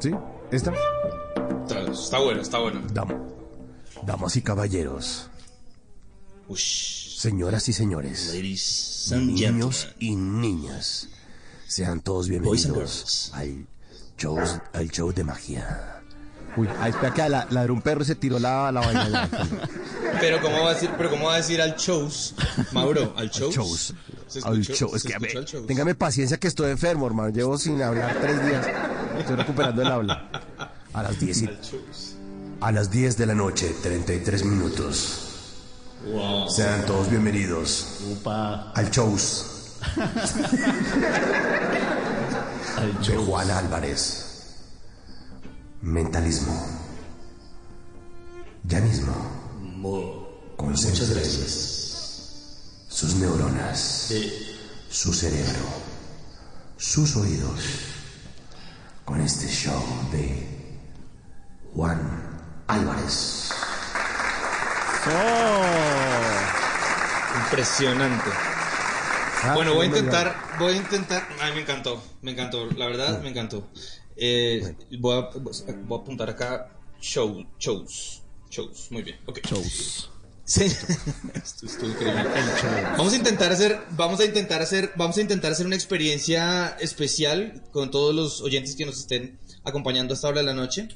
¿Sí? ¿Esta? Está bueno, está bueno. damas y caballeros. Señoras y señores. niños y niñas. Sean todos bienvenidos al show, al show de magia. Uy, ahí espera que la, de un perro y se tiró la, la vaina. pero cómo va a decir, pero cómo va a decir al shows, Mauro, al shows. Al shows. Es que a ver, téngame paciencia que estoy enfermo, hermano. Llevo sin hablar tres días. Estoy recuperando el habla. A las 10 A las 10 de la noche, 33 minutos. Sean todos bienvenidos al shows. al shows. De Juan Álvarez. Mentalismo. Ya mismo. Concentre sus neuronas, su cerebro, sus oídos con este show de Juan Álvarez. Oh. Impresionante. Ah, bueno, voy a intentar, voy a intentar. Ay, me encantó, me encantó, la verdad, me encantó. Eh, voy, a, voy, a, apuntar acá show, shows. Shows, muy bien. Okay. Shows. Sí. vamos a intentar hacer, vamos a intentar hacer, vamos a intentar hacer una experiencia especial con todos los oyentes que nos estén acompañando hasta ahora de la noche.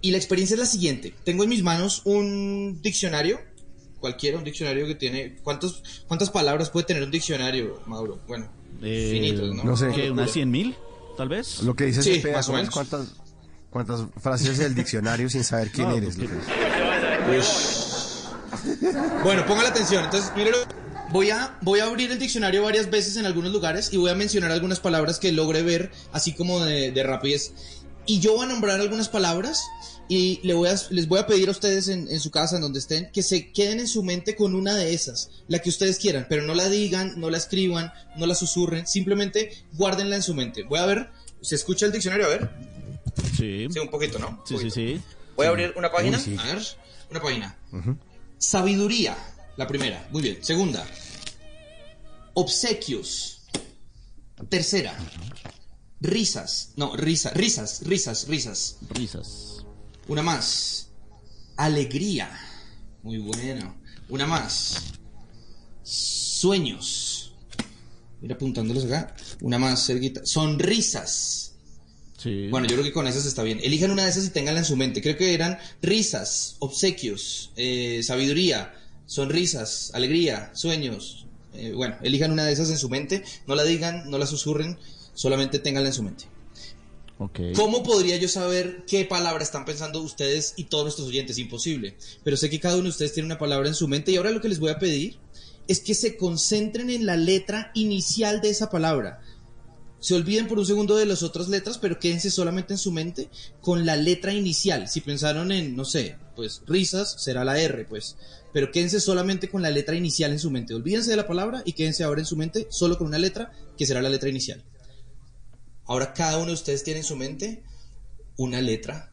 Y la experiencia es la siguiente. Tengo en mis manos un diccionario, cualquiera, un diccionario que tiene. ¿Cuántos, ¿Cuántas palabras puede tener un diccionario, Mauro? Bueno, eh, infinitos, ¿no? No sé. ¿Unas 100 mil? tal vez. Lo que dice sí, más o menos. ¿cuántas, ¿Cuántas frases del diccionario sin saber quién eres? Bueno, ponga la atención. Entonces, mírelo. Voy a, voy a abrir el diccionario varias veces en algunos lugares y voy a mencionar algunas palabras que logre ver, así como de, de rapidez. Y yo voy a nombrar algunas palabras y le voy a, les voy a pedir a ustedes en, en, su casa, en donde estén, que se queden en su mente con una de esas, la que ustedes quieran, pero no la digan, no la escriban, no la susurren, simplemente guárdenla en su mente. Voy a ver, ¿se escucha el diccionario? A ver. Sí. Sí, un poquito, ¿no? sí, sí, sí. Voy a abrir una página. A ver, una página. Sabiduría, la primera. Muy bien. Segunda. Obsequios. Tercera. Risas. No, risas, risas, risas, risas. Risas. Una más. Alegría. Muy bueno. Una más. Sueños. Mira apuntándolos acá. Una más cerquita. Sonrisas. Bueno, yo creo que con esas está bien. Elijan una de esas y tenganla en su mente. Creo que eran risas, obsequios, eh, sabiduría, sonrisas, alegría, sueños. Eh, bueno, elijan una de esas en su mente. No la digan, no la susurren, solamente tenganla en su mente. Okay. ¿Cómo podría yo saber qué palabra están pensando ustedes y todos nuestros oyentes? Imposible. Pero sé que cada uno de ustedes tiene una palabra en su mente y ahora lo que les voy a pedir es que se concentren en la letra inicial de esa palabra se olviden por un segundo de las otras letras, pero quédense solamente en su mente con la letra inicial. Si pensaron en, no sé, pues risas, será la R, pues. Pero quédense solamente con la letra inicial en su mente. Olvídense de la palabra y quédense ahora en su mente solo con una letra, que será la letra inicial. Ahora cada uno de ustedes tiene en su mente una letra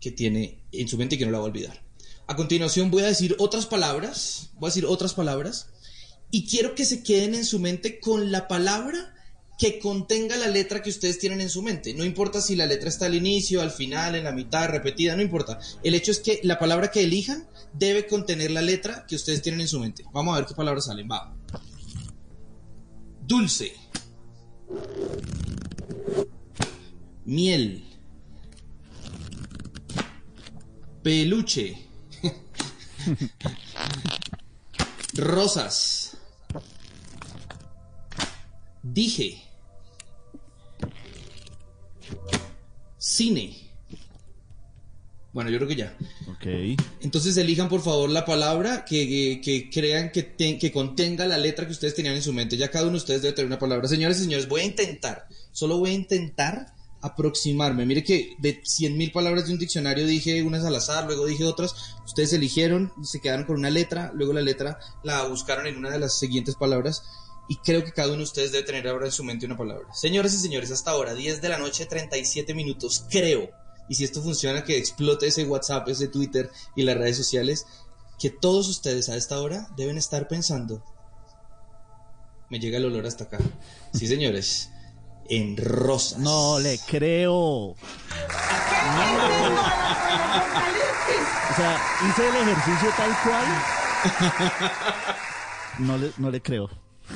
que tiene en su mente y que no la va a olvidar. A continuación voy a decir otras palabras, voy a decir otras palabras, y quiero que se queden en su mente con la palabra que contenga la letra que ustedes tienen en su mente. No importa si la letra está al inicio, al final, en la mitad, repetida, no importa. El hecho es que la palabra que elijan debe contener la letra que ustedes tienen en su mente. Vamos a ver qué palabras salen. Va. Dulce. Miel. Peluche. Rosas. Dije. Cine. Bueno, yo creo que ya. Ok. Entonces elijan por favor la palabra que, crean que, que contenga la letra que ustedes tenían en su mente. Ya cada uno de ustedes debe tener una palabra. Señores y señores, voy a intentar, solo voy a intentar aproximarme. Mire que de 100.000 palabras de un diccionario dije unas al azar, luego dije otras. Ustedes eligieron, se quedaron con una letra, luego la letra la buscaron en una de las siguientes palabras y creo que cada uno de ustedes debe tener ahora en su mente una palabra. Señores y señores, hasta ahora, 10 de la noche, 37 minutos, creo, y si esto funciona, que explote ese WhatsApp, ese Twitter y las redes sociales, que todos ustedes a esta hora deben estar pensando. Me llega el olor hasta acá. Sí, señores, en rosas. No le creo. o sea, hice el ejercicio tal cual. No le, no le creo.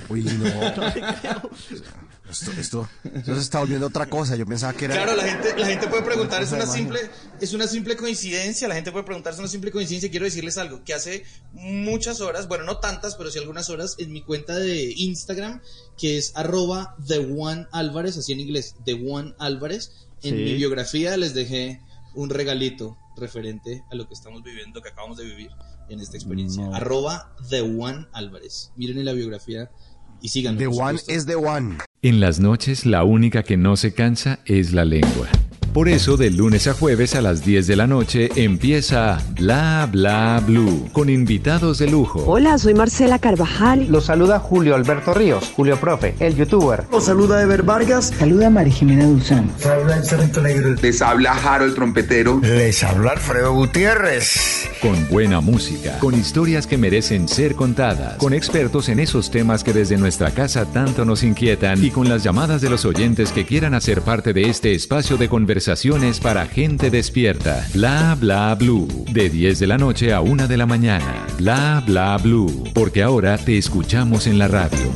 Uy, no. Esto, esto, esto se está volviendo otra cosa. Yo pensaba que era. Claro, la gente, la gente puede preguntar, es una simple, es una simple coincidencia. La gente puede preguntar, es una simple coincidencia. Quiero decirles algo, que hace muchas horas, bueno, no tantas, pero sí algunas horas, en mi cuenta de Instagram, que es arroba The One Álvarez, así en inglés, The One Álvarez. En mi biografía les dejé un regalito referente a lo que estamos viviendo, que acabamos de vivir en esta experiencia. Arroba The One Álvarez. Miren en la biografía y sigan. The One es The One. En las noches la única que no se cansa es la lengua. Por eso, de lunes a jueves a las 10 de la noche empieza Bla Bla Blue con invitados de lujo. Hola, soy Marcela Carvajal. Los saluda Julio Alberto Ríos, Julio Profe, el youtuber. Los saluda Ever Vargas. Saluda María Jimena Duzán. Les habla Jaro el trompetero. Les habla Alfredo Gutiérrez. Con buena música, con historias que merecen ser contadas, con expertos en esos temas que desde nuestra casa tanto nos inquietan y con las llamadas de los oyentes que quieran hacer parte de este espacio de conversación Conversaciones para gente despierta. Bla bla blue. De 10 de la noche a 1 de la mañana. Bla bla blue. Porque ahora te escuchamos en la radio.